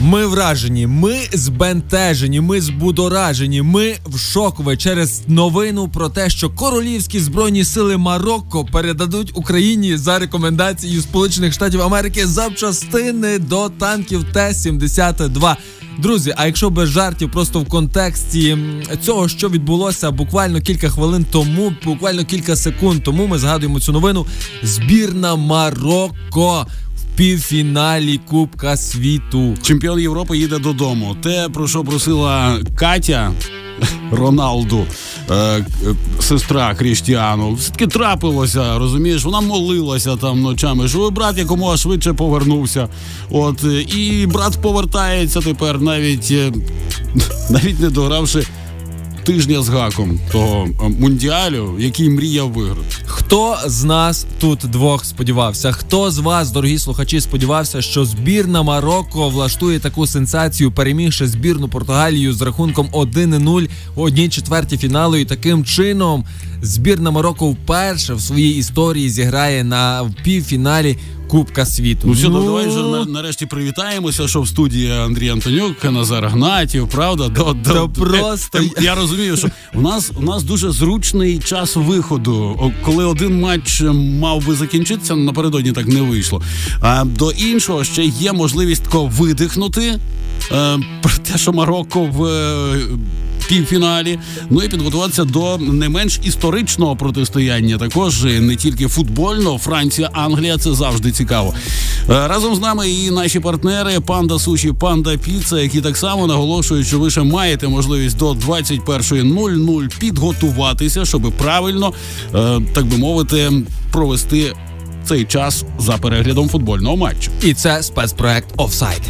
Ми вражені, ми збентежені, ми збудоражені. Ми в шокові через новину про те, що королівські збройні сили Марокко передадуть Україні за рекомендацією Сполучених Штатів Америки запчастини до танків Т-72. Друзі, а якщо без жартів, просто в контексті цього, що відбулося буквально кілька хвилин тому, буквально кілька секунд тому, ми згадуємо цю новину. Збірна Марокко півфіналі Кубка світу. Чемпіон Європи їде додому. Те, про що просила Катя Роналду, е, сестра Кріштіану, все-таки трапилося, розумієш, вона молилася там ночами, що брат якомога швидше повернувся. От, е, і брат повертається тепер, навіть, е, навіть не догравши тижня з гаком того е, мундіалю, який мріяв виграти. Хто з нас тут двох сподівався? Хто з вас, дорогі слухачі, сподівався, що збірна Марокко влаштує таку сенсацію, перемігши збірну Португалію з рахунком 1-0 у одній четвертій фіналу, і таким чином збірна Марокко вперше в своїй історії зіграє на півфіналі Кубка світу. Ну все, давай вже на- нарешті привітаємося, що в студії Андрій Антонюк, Назар Гнатів, правда? До, до, Та просто Е, я розумію, що у нас у нас дуже зручний час виходу. Коли один матч е, мав би закінчитися, напередодні так не вийшло. А до іншого ще є можливість тако видихнути. е, Про те, що Марокко в е, півфіналі, ну і підготуватися до не менш історичного протистояння. Також не тільки футбольного, Франція, Англія це завжди цікаво. Е, Разом з нами і наші партнери Панда Суші, Панда Піца, які так само наголошують, що ви ще маєте можливість до 21.00 підготуватися, щоб правильно, е, так би мовити, провести цей час за переглядом футбольного матчу. І це спецпроект Офсайд.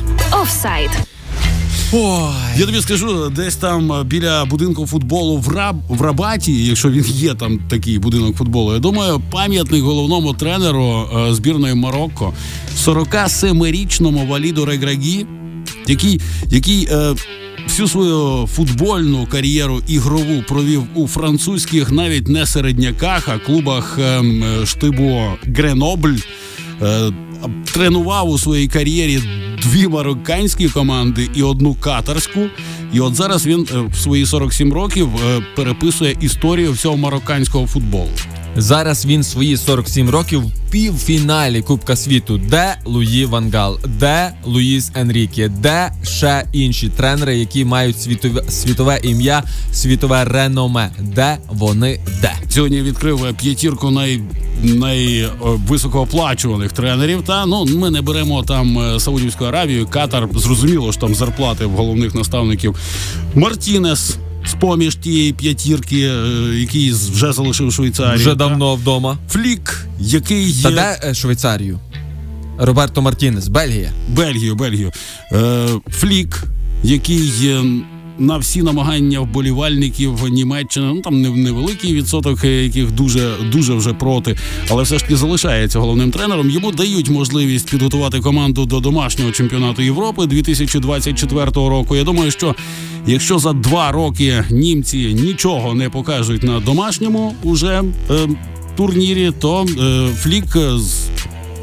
Офсайд. Ой. Я тобі скажу, десь там е, біля будинку футболу в Раб в Рабаті, якщо він є там такий будинок футболу, я думаю, пам'ятник головному тренеру е, збірної Марокко, 47-річному Валіду Реграгі, який, який е, всю свою футбольну кар'єру ігрову провів у французьких, навіть не середняках, а клубах ем, е, штибу Гренобль. Е, тренував у своїй кар'єрі дві марокканські команди і одну катарську. І от зараз він е, в свої 47 років е, переписує історію всього марокканського футболу. Зараз він свої 47 років в півфіналі Кубка світу. Де Луї Вангал, де Луїс Енріке, де ще інші тренери, які мають світове світове ім'я, світове реноме. Де вони де? Сьогодні відкрив п'ятірку най, най е, тренерів. Та ну ми не беремо там е, Саудівську Аравію, Катар. Зрозуміло, що там зарплати в головних наставників. Мартінес. З поміж тієї п'ятірки, е, який вже залишив Швейцарію. Вже давно вдома. Флік, який є Та де е, Швейцарію? Роберто Мартінес, Бельгія. Бельгію, Бельгію. Е, Флік, який е, на всі намагання вболівальників Німеччини, ну там не- невеликий відсоток, е, яких дуже дуже вже проти, але все ж таки залишається головним тренером. Йому дають можливість підготувати команду до домашнього чемпіонату Європи 2024 року. Я думаю, що якщо за два роки німці нічого не покажуть на домашньому уже е, турнірі, то е, Флік з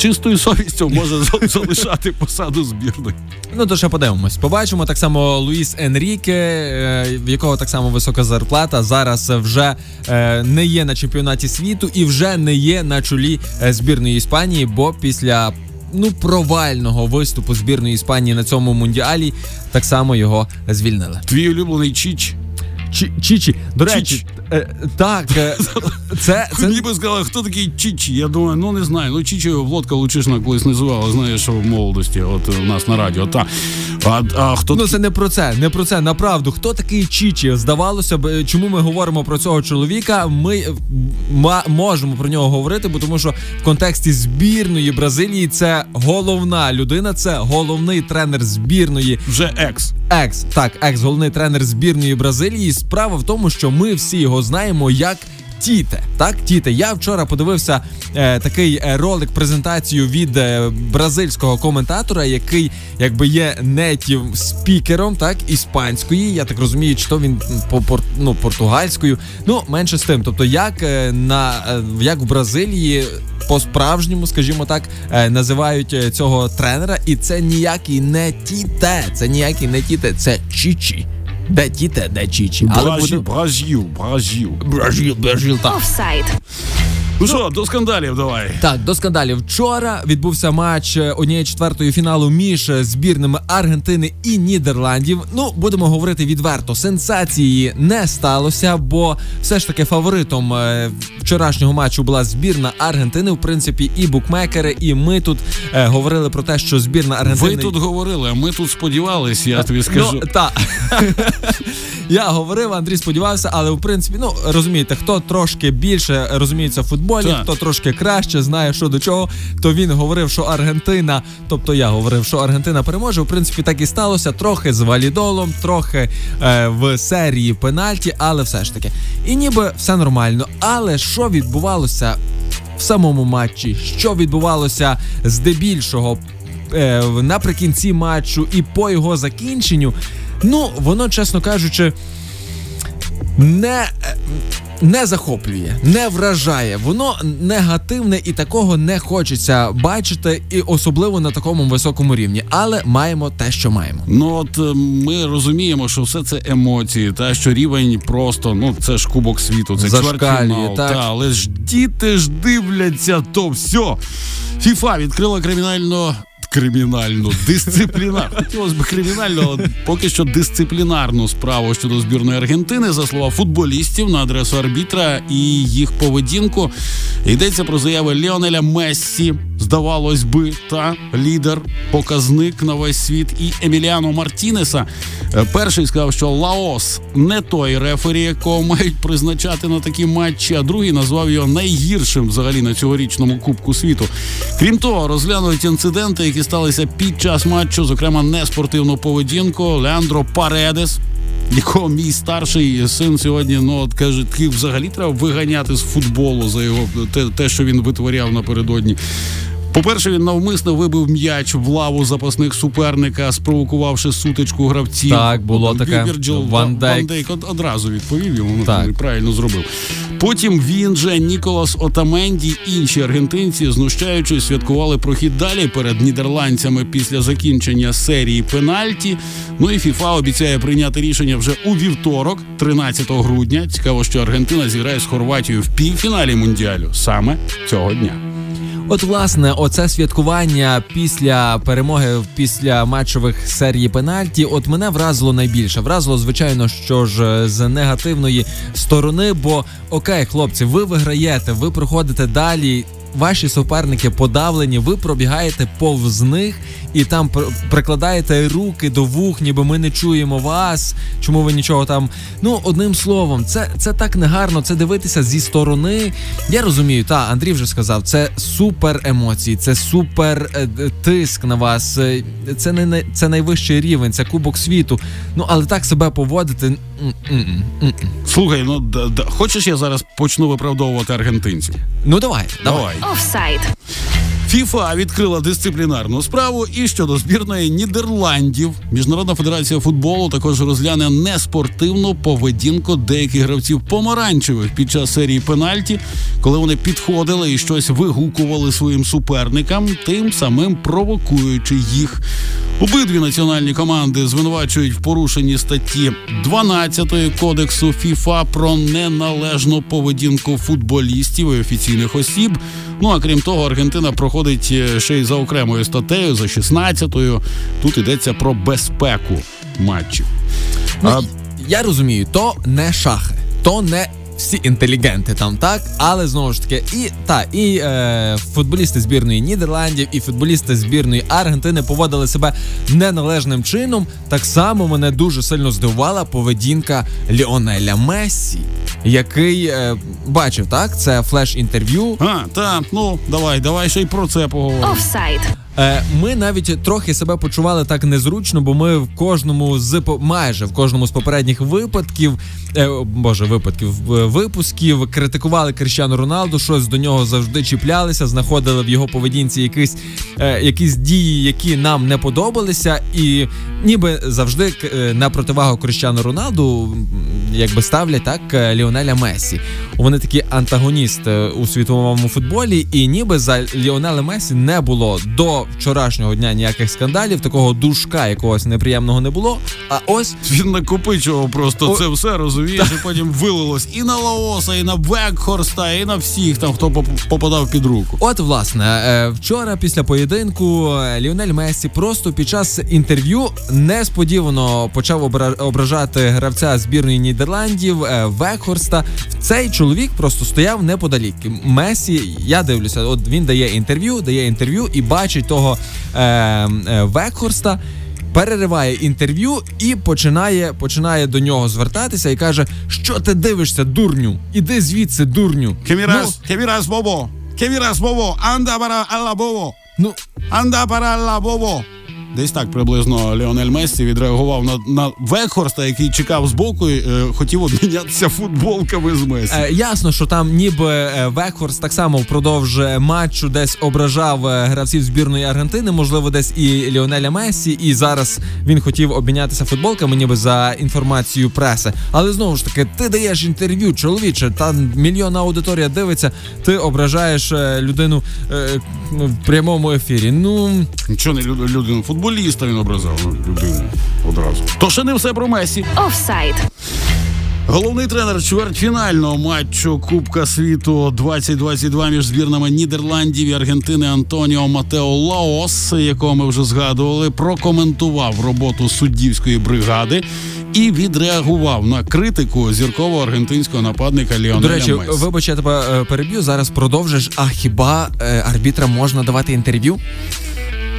чистою совістю може залишати посаду збірної. Ну то ще подивимось. Побачимо так само Луїс Енріке, е, в якого так само висока зарплата. Зараз вже е, не є на чемпіонаті світу і вже не є на чолі е, збірної Іспанії, бо після. Ну, провального виступу збірної Іспанії на цьому мундіалі так само його звільнили. Твій улюблений Чіч. Чі- Чічі, до речі, е, так, е, це, це Ніби сказали, хто такий Чіч? Я думаю, ну не знаю. Ну Чічі Володка Лучишна колись називала, знаєш, що в молодості, от у нас на радіо. Та. А, а хто Ну це не про це, не про це. Направду, хто такий Чічі? Здавалося б, е, чому ми говоримо про цього чоловіка? Ми можемо про нього говорити, бо тому що в контексті збірної Бразилії це головна людина, це головний тренер збірної вже екс? екс, так, екс, головний тренер збірної Бразилії. Справа в тому, що ми всі його знаємо як Тіте. Так, Тіте. Я вчора подивився е, такий е, ролик, презентацію від е, бразильського коментатора, який якби є нетів спікером, так, іспанської. Я так розумію, чи то він по ну, португальською. Ну, менше з тим. Тобто, як е, на е, як в Бразилії. По-справжньому, скажімо так, е, називають цього тренера, і це ніякий не тіте. Це ніякий не тіте, це чічі. Де тіте, де чічі. Бразил, Бразил, Бразил. Бразил, Бразил, так. Офсайд. Ну що, до скандалів давай. Так, до скандалів. Вчора відбувся матч е, однієї четвертої фіналу між е, збірними Аргентини і Нідерландів. Ну, будемо говорити відверто. Сенсації не сталося, бо все ж таки фаворитом е, вчорашнього матчу була збірна Аргентини. В принципі, і букмекери, і ми тут е, говорили про те, що збірна Аргентини Ви тут говорили, а ми тут сподівались, я тобі скажу. Ну, та. Я говорив, Андрій сподівався, але в принципі, ну розумієте, хто трошки більше розуміється в футболі, Так. хто трошки краще знає, що до чого, то він говорив, що Аргентина, тобто я говорив, що Аргентина переможе. В принципі, так і сталося. Трохи з валідолом, трохи е, в серії пенальті, але все ж таки. І ніби все нормально. Але що відбувалося в самому матчі? Що відбувалося здебільшого е, наприкінці матчу і по його закінченню, ну воно, чесно кажучи, не. Не захоплює, не вражає, воно негативне і такого не хочеться бачити, і особливо на такому високому рівні. Але маємо те, що маємо. Ну от е, ми розуміємо, що все це емоції, та що рівень просто ну це ж кубок світу, це чвертьфінал, так. Та, але ж діти ж дивляться, то все. ФІФА відкрила кримінально. Кримінальну дисциплінар. Хотілося б кримінальну, поки що дисциплінарну справу щодо збірної Аргентини, за слова футболістів на адресу арбітра і їх поведінку. Йдеться про заяви Ліонеля Мессі, здавалось би, та лідер, показник на весь світ, і Еміліано Мартінеса. Е, Перший сказав, що Лаос не той рефері, якого мають призначати на такі матчі, а другий назвав його найгіршим взагалі на цьогорічному Кубку світу. Крім того, розглянуть інциденти, які сталися під час матчу, зокрема неспортивну поведінку Леандро Паредес. Якого мій старший син сьогодні ну от каже, взагалі треба виганяти з футболу за його те, те, що він витворяв напередодні. По-перше, він навмисно вибив м'яч в лаву запасних суперника, спровокувавши сутичку гравців. Так, було Там таке. Вірджил Ван Ван Дейк. Дейк одразу відповів йому. ну, Так. правильно зробив. Потім він же Ніколас Отаменді інші аргентинці, знущаючись, святкували прохід далі перед нідерландцями після закінчення серії пенальті. Ну і ФІФА обіцяє прийняти рішення вже у вівторок, 13 грудня. Цікаво, що Аргентина зіграє з Хорватією в півфіналі мундіалю саме цього дня. От, власне, оце святкування після перемоги після матчових серії пенальті. От мене вразило найбільше. Вразило, звичайно, що ж з негативної сторони. Бо окей, хлопці, ви виграєте, ви проходите далі. Ваші суперники подавлені, ви пробігаєте повз них і там пр- прикладаєте руки до вух, ніби ми не чуємо вас. Чому ви нічого там? Ну, одним словом, це, це так негарно. Це дивитися зі сторони. Я розумію, та Андрій вже сказав, це супер емоції, це супер е, тиск на вас. е, Це не це найвищий рівень, це кубок світу. Ну але так себе поводити. Слухай, ну да, да. хочеш я зараз почну виправдовувати аргентинців? Ну давай, давай. Офсайд. ФІФА відкрила дисциплінарну справу і щодо збірної Нідерландів. Міжнародна федерація футболу також розгляне неспортивну поведінку деяких гравців помаранчевих під час серії пенальті, коли вони підходили і щось вигукували своїм суперникам, тим самим провокуючи їх. Обидві національні команди звинувачують в порушенні статті 12 кодексу ФІФА про неналежну поведінку футболістів і офіційних осіб. Ну а крім того, Аргентина проходить е, ще й за окремою статтею, за 16-ю. Тут йдеться про безпеку матчів. А, Ну, я розумію, то не шахи, то не всі інтелігенти там, так, але знову ж таки, і та і е, футболісти збірної Нідерландів, і футболісти збірної Аргентини поводили себе неналежним чином. Так само мене дуже сильно здивувала поведінка Ліонеля Мессі, який е, бачив так, це флеш інтерв'ю. а, та, ну давай, давай ще й про це поговоримо. Офсайд. Е, Ми навіть трохи себе почували так незручно, бо ми в кожному з по- майже в кожному з попередніх випадків, е, боже, випадків е, випусків критикували Кріщану Роналду, щось до нього завжди чіплялися, знаходили в його поведінці якісь, е, якісь дії, які нам не подобалися, і ніби завжди к- е, на противагу Кріщану Роналду якби ставлять так е, Ліонеля Мессі. Вони такі антагоністи у світовому футболі, і ніби за Ліонеля Месі не було до вчорашнього дня ніяких скандалів, такого душка якогось неприємного не було. А ось Він накопичував просто О- це все, розумієш, і потім вилилось і на Лаоса, і на Векхорста, і на всіх там, хто поп- попадав під руку. От, власне, е, вчора після поєдинку е, Ліонель Мессі просто під час інтерв'ю несподівано почав ображати гравця збірної Нідерландів е, Векхорста. Цей чоловік просто стояв неподалік. Месі, я дивлюся, от він дає інтерв'ю, дає інтерв'ю і бачить того е, е, Векхорста. Перериває інтерв'ю і починає, починає до нього звертатися і каже: Що ти дивишся, дурню? Іди звідси, дурню. Кемірас, Кемірас Бобо, Кемірас Бобо, анда пара алла Бобо, Ну, анда пара алла Бобо. Десь так приблизно Леонель Мессі відреагував на, на Векхорста, який чекав збоку, і е, хотів обмінятися футболками з Месі. Е, ясно, що там ніби е, Векхорст так само впродовж е, матчу десь ображав е, гравців збірної Аргентини, можливо, десь і Ліонеля Месі, і зараз він хотів обмінятися футболками, ніби за інформацією преси. Але знову ж таки, ти даєш інтерв'ю, чоловіче, там мільйонна аудиторія дивиться, ти ображаєш людину е, в прямому ефірі. Ну Нічого не люд- людину, футболіста він образав ну, людину одразу. То ще не все про Месі. Офсайд. Головний тренер чвертьфінального матчу Кубка світу 2022 між збірнами Нідерландів і Аргентини Антоніо Матео Лаос, якого ми вже згадували, прокоментував роботу суддівської бригади і відреагував на критику зіркового аргентинського нападника Ліонеля до речі, Месі. вибач, я тебе е, переб'ю. Зараз продовжиш. А хіба е, арбітрам можна давати інтерв'ю?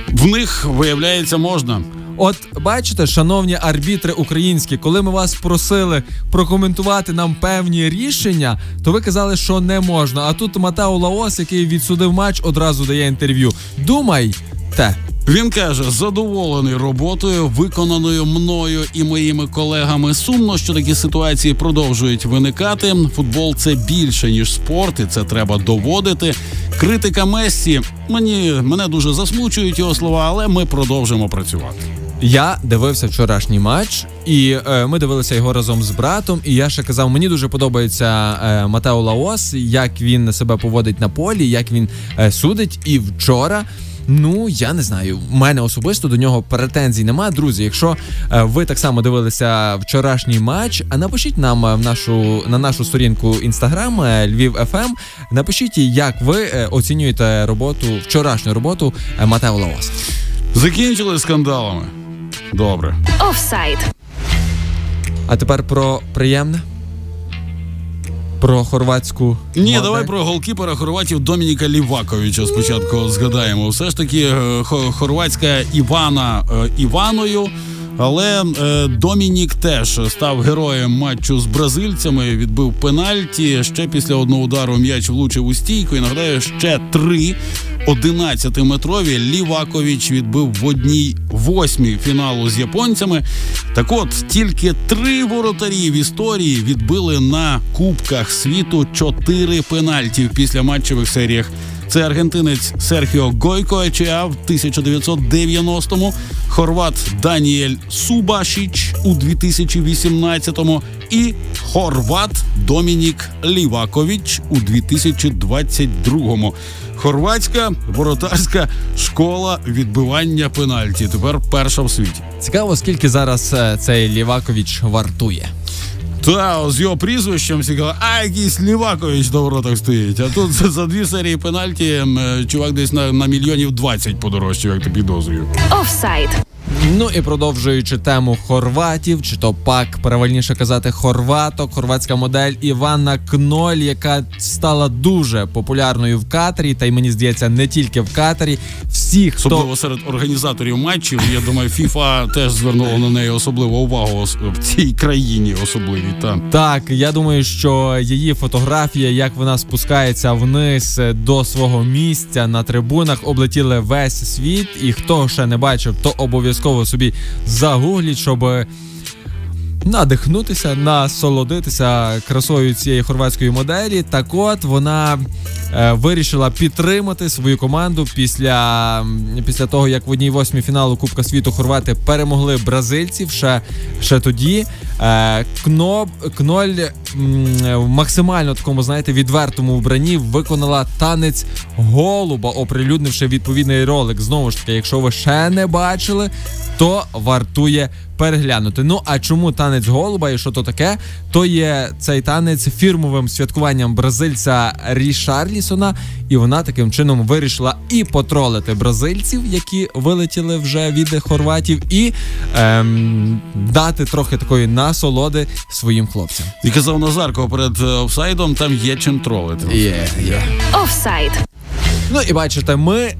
В них виявляється можна. От бачите, шановні арбітри українські, коли ми вас просили прокоментувати нам певні рішення, то ви казали, що не можна. А тут Матео Лаос, який відсудив матч, одразу дає інтерв'ю. Думай, те. Він каже, задоволений роботою, виконаною мною і моїми колегами. Сумно, що такі ситуації продовжують виникати. Футбол це більше ніж спорт, і це треба доводити. Критика Мессі мені мене дуже засмучують його слова, але ми продовжимо працювати. Я дивився вчорашній матч, і е, ми дивилися його разом з братом. І я ще казав, мені дуже подобається е, Матео Лаос, як він себе поводить на полі, як він е, судить. І вчора. Ну я не знаю. У мене особисто до нього претензій немає. Друзі, якщо е, ви так само дивилися вчорашній матч, а напишіть нам е, в нашу на нашу сторінку інстаграм Львів ФМ. Напишіть, як ви е, оцінюєте роботу вчорашню роботу е, Матео Лаос. Закінчили скандалами. Добре. Офсайд. А тепер про приємне. Про хорватську. Ні, модель. давай про голкіпера хорватів Домініка Ліваковича спочатку згадаємо. Все ж таки, е, хорватська Івана е, Іваною. Але е, Домінік теж став героєм матчу з бразильцями. Відбив пенальті. Ще після одного удару м'яч влучив у стійку. І нагадаю, ще три 11-метрові Лівакович відбив в одній восьмій фіналу з японцями. Так от тільки три воротарі в історії відбили на Кубках світу чотири пенальті в післяматчевих серіях. Це аргентинець Серхіо Гойкоечеа в 1990-му, хорват Даніель Субашіч у 2018-му і хорват Домінік Лівакович у 2022-му. Хорватська воротарська школа відбивання пенальті. Тепер перша в світі. Цікаво, скільки зараз е, цей Лівакович вартує. Та з його прізвищем всі казали, а якийсь Лівакович на воротах стоїть. А тут за дві серії пенальті е, чувак десь на, на мільйонів 20 подорожчав, як ти підозрюю. Офсайд. Ну і продовжуючи тему хорватів, чи то пак правильніше казати хорваток, хорватська модель Івана Кноль, яка стала дуже популярною в Катарі, та й мені здається, не тільки в Катарі. Всі, хто Особливо серед організаторів матчів, я думаю, ФІФА теж звернула на неї особливу увагу в цій країні особливій. Та. Так, я думаю, що її фотографія, як вона спускається вниз е, до свого місця на трибунах, облетіли весь світ. І хто ще не бачив, то обов'язково собі загугліть, щоб надихнутися, насолодитися красою цієї хорватської моделі. Так от вона е, вирішила підтримати свою команду після, після того, як в одній восьмій фіналу Кубка світу хорвати перемогли бразильців ще, ще тоді. Е, Кноб, Кноль в максимально такому, знаєте, відвертому вбранні виконала танець голуба, оприлюднивши відповідний ролик. Знову ж таки, якщо ви ще не бачили, то вартує переглянути. Ну а чому танець голуба і що то таке? То є цей танець фірмовим святкуванням бразильця Рішарлісона, і вона таким чином вирішила і потролити бразильців, які вилетіли вже від хорватів, і ем, дати трохи такої насолоди своїм хлопцям. І казав Назарко перед е, офсайдом, там є чим тролити. Є, є. Офсайд. Ну і бачите, ми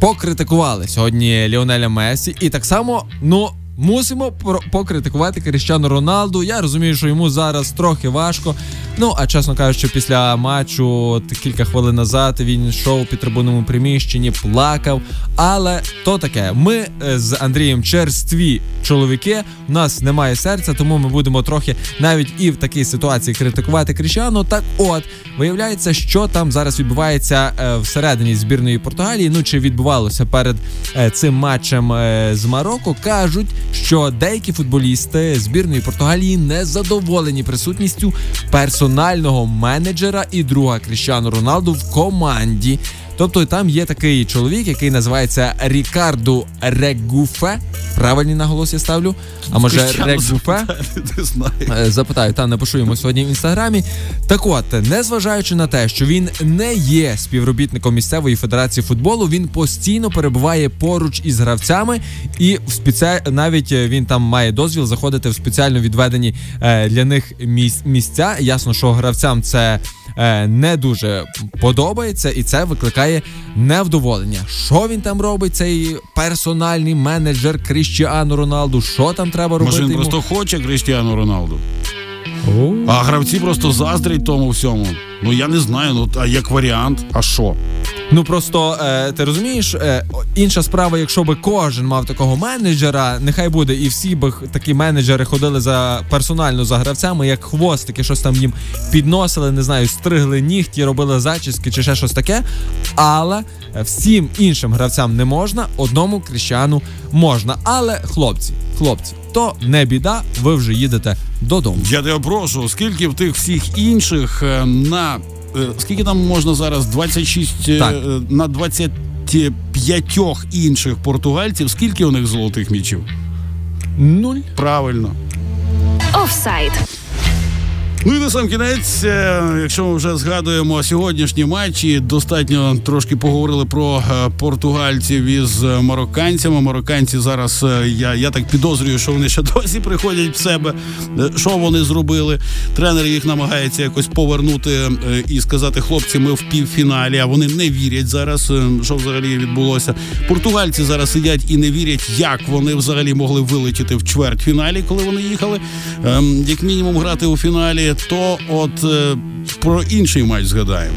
покритикували сьогодні Ліонеля Месі, і так само, ну. Мусимо покритикувати Кріщану Роналду. Я розумію, що йому зараз трохи важко. Ну а чесно кажучи, після матчу кілька хвилин назад він йшов під трибунному приміщенні, плакав. Але то таке. Ми е, з Андрієм черстві чоловіки. У нас немає серця, тому ми будемо трохи навіть і в такій ситуації критикувати Кріщану. Так, от виявляється, що там зараз відбувається е, всередині збірної Португалії. Ну чи відбувалося перед е, цим матчем з Марокко, кажуть, що деякі футболісти збірної Португалії не задоволені присутністю персонального менеджера і друга Кріщану Роналду в команді. Тобто там є такий чоловік, який називається Рікарду Регуфе. Правильний наголос я ставлю. А може Регуфе? Не знаю. Е, Запитаю, та напишу йому сьогодні в інстаграмі. Так от, незважаючи на те, що він не є співробітником місцевої федерації футболу, він постійно перебуває поруч із гравцями, і в спеці... навіть е, він там має дозвіл заходити в спеціально відведені е, для них місця. Ясно, що гравцям це. Не дуже подобається, і це викликає невдоволення. Що він там робить? Цей персональний менеджер Кріщіану Роналду. Що там треба робити? Може, він йому? просто хоче Кріштіану Роналду. А гравці просто заздрять тому всьому. Ну я не знаю, ну а як варіант, а що? Ну просто е, ти розумієш, е, інша справа, якщо би кожен мав такого менеджера, нехай буде, і всі би такі менеджери ходили за персонально за гравцями, як хвостики, щось там їм підносили, не знаю, стригли нігті, робили зачіски чи ще щось таке. Але е, всім іншим гравцям не можна, одному кріщану можна. Але хлопці, хлопці, то не біда, ви вже їдете додому. Я тебе прошу, скільки в тих всіх інших е, на скільки там можна зараз? 26 е, Так. е, на 25 інших португальців, скільки у них золотих м'ячів? Нуль. Правильно. Офсайд. Ну і на сам кінець, е, якщо ми вже згадуємо сьогоднішні матчі, достатньо трошки поговорили про е, португальців із е, марокканцями. Марокканці зараз я, я так підозрюю, що вони ще досі приходять в себе. Що вони зробили? Тренер їх намагається якось повернути і сказати, хлопці, ми в півфіналі. А вони не вірять зараз, що взагалі відбулося. Португальці зараз сидять і не вірять, як вони взагалі могли вилетіти в чвертьфіналі, коли вони їхали. Ем, як мінімум грати у фіналі, то от е, про інший матч згадаємо.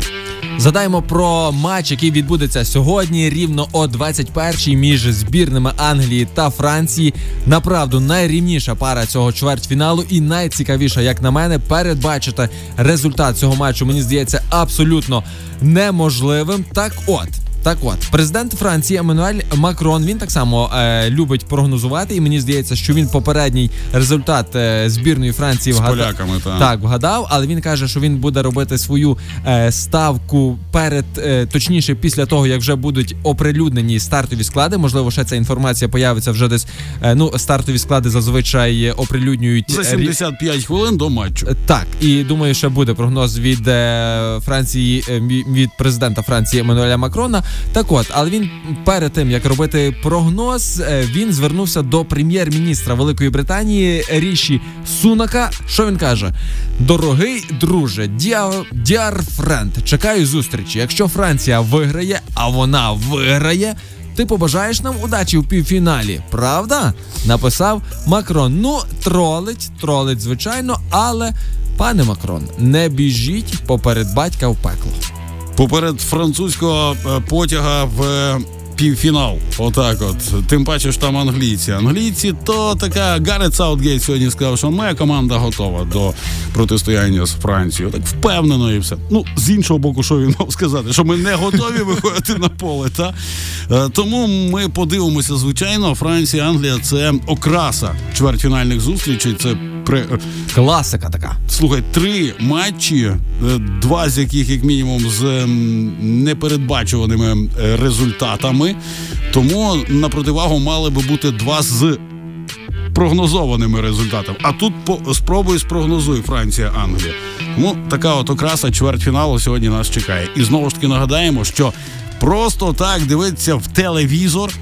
Згадаємо про матч, який відбудеться сьогодні, рівно о 21-й між збірними Англії та Франції. Направду найрівніша пара цього чвертьфіналу і найцікавіша, як на мене, передбачити результат цього матчу. Мені здається абсолютно неможливим. Так, от. Так от, президент Франції Еммануель Макрон він так само е, любить прогнозувати, і мені здається, що він попередній результат е, збірної Франції З вгадав. поляками, так. Так, вгадав, але він каже, що він буде робити свою е, ставку перед, е, точніше, після того, як вже будуть оприлюднені стартові склади. Можливо, ще ця інформація появиться вже десь. Е, ну, стартові склади зазвичай оприлюднюють За е, 75 хвилин до матчу. Так, і думаю, що буде прогноз від е, Франції е, від президента Франції Еммануеля Макрона. Так от, але він перед тим як робити прогноз, е, він звернувся до прем'єр-міністра Великої Британії Ріші Сунака. Що він каже? Дорогий друже, dear friend, чекаю зустрічі. Якщо Франція виграє, а вона виграє. Ти побажаєш нам удачі у півфіналі, правда? Написав Макрон. Ну, тролить, тролить, звичайно, але пане Макрон, не біжіть поперед батька в пекло. Поперед французького е, потяга в півфінал. Отак, от. Тим паче ж там англійці. Англійці то така Гарет Саутгейт сьогодні сказав, що моя команда готова до протистояння з Францією. Так впевнено і все. Ну, з іншого боку, що він мав сказати, що ми не готові виходити на поле. Та? Е, Тому ми подивимося, звичайно, Франція, Англія це окраса чвертьфінальних зустрічей. Це при Класика така. Слухай, три матчі, е, два з яких, як мінімум, з непередбачуваними е, результатами. Тому на противагу мали би бути два з прогнозованими результатами. А тут по спробуй спрогнозуй Франція, Англія. Тому така от окраса чвертьфіналу сьогодні нас чекає. І знову ж таки нагадаємо, що просто так дивитися в телевізор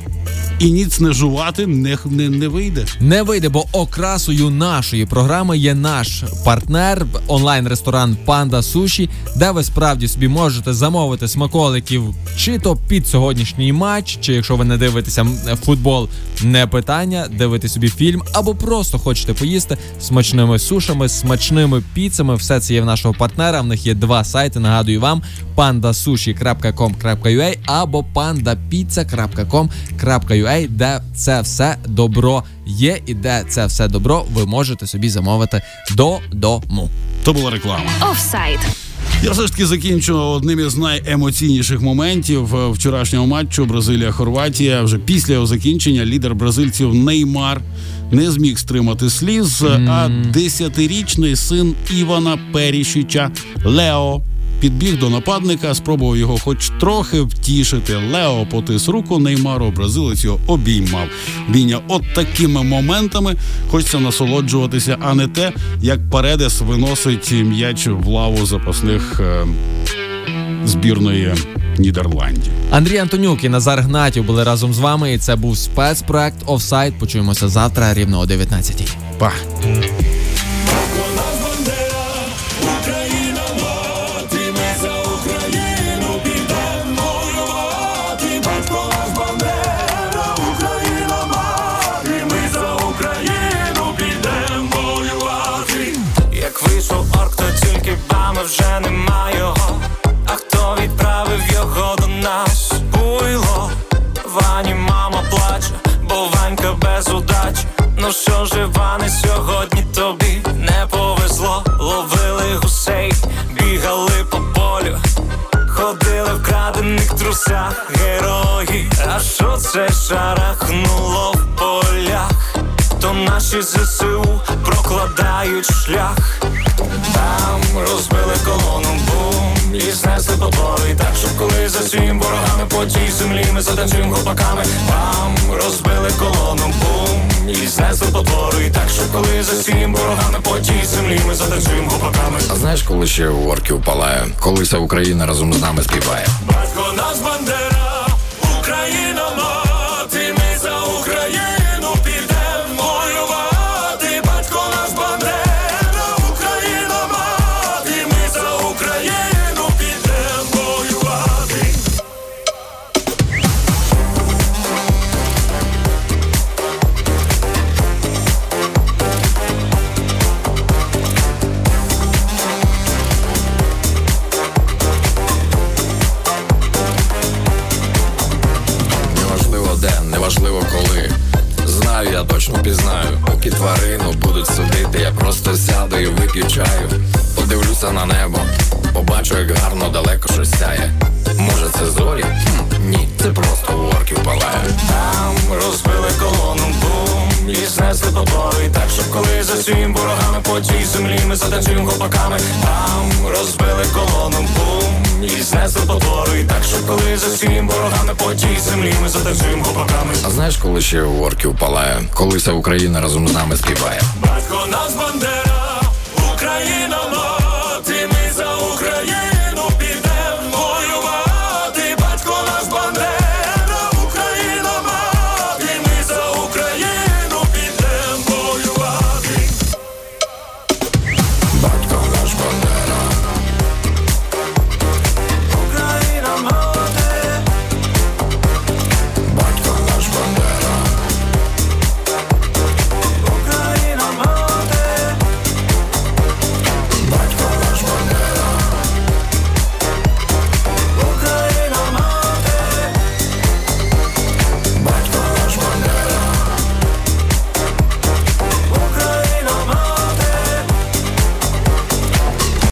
і ніц не жувати не, не, не вийде. Не вийде, бо окрасою нашої програми є наш партнер, онлайн-ресторан Панда Суші, де ви справді собі можете замовити смаколиків чи то під сьогоднішній матч, чи якщо ви не дивитеся футбол, не питання, дивити собі фільм, або просто хочете поїсти смачними сушами, смачними піцами. Все це є в нашого партнера. В них є два сайти. Нагадую вам: pandasushi.com.ua або pandapizza.com.ua, де це все добро є, і де це все добро ви можете собі замовити додому. То була реклама. Офсайд. Я все ж таки закінчу одним із найемоційніших моментів е, вчорашнього матчу Бразилія-Хорватія. Вже після його закінчення лідер бразильців Неймар не зміг стримати сліз. А десятирічний син Івана Перішіча Лео. Підбіг до нападника, спробував його хоч трохи втішити. Лео потис руку Неймару, бразилець його обіймав. Бійня, от такими моментами хочеться насолоджуватися, а не те, як Паредес виносить м'яч в лаву запасних е, збірної Нідерландів. Андрій Антонюк і Назар Гнатів були разом з вами. І це був спецпроект Офсайд. Почуємося завтра рівно о 19-й. Па! То наші ЗСУ прокладають шлях. Там розбили колону, бум, і знесли побори. Так, щоб коли за всім ворогами по тій землі ми затанцюємо гопаками. Там розбили колону, бум, і знесли потвори. Так, щоб коли за всім ворогами по тій землі ми затанцюємо гопаками. А знаєш, коли ще у орків палає, коли вся Україна разом з нами співає. Батько наш бандера, всім ворогами по тій землі ми затанцюємо хлопаками Там розбили колону, бум, і знесли потвори. Так, що коли за всім ворогами по тій землі ми затанцюємо хлопаками А знаєш, коли ще у орків палає, коли вся Україна разом з нами співає. Батько нас бандера,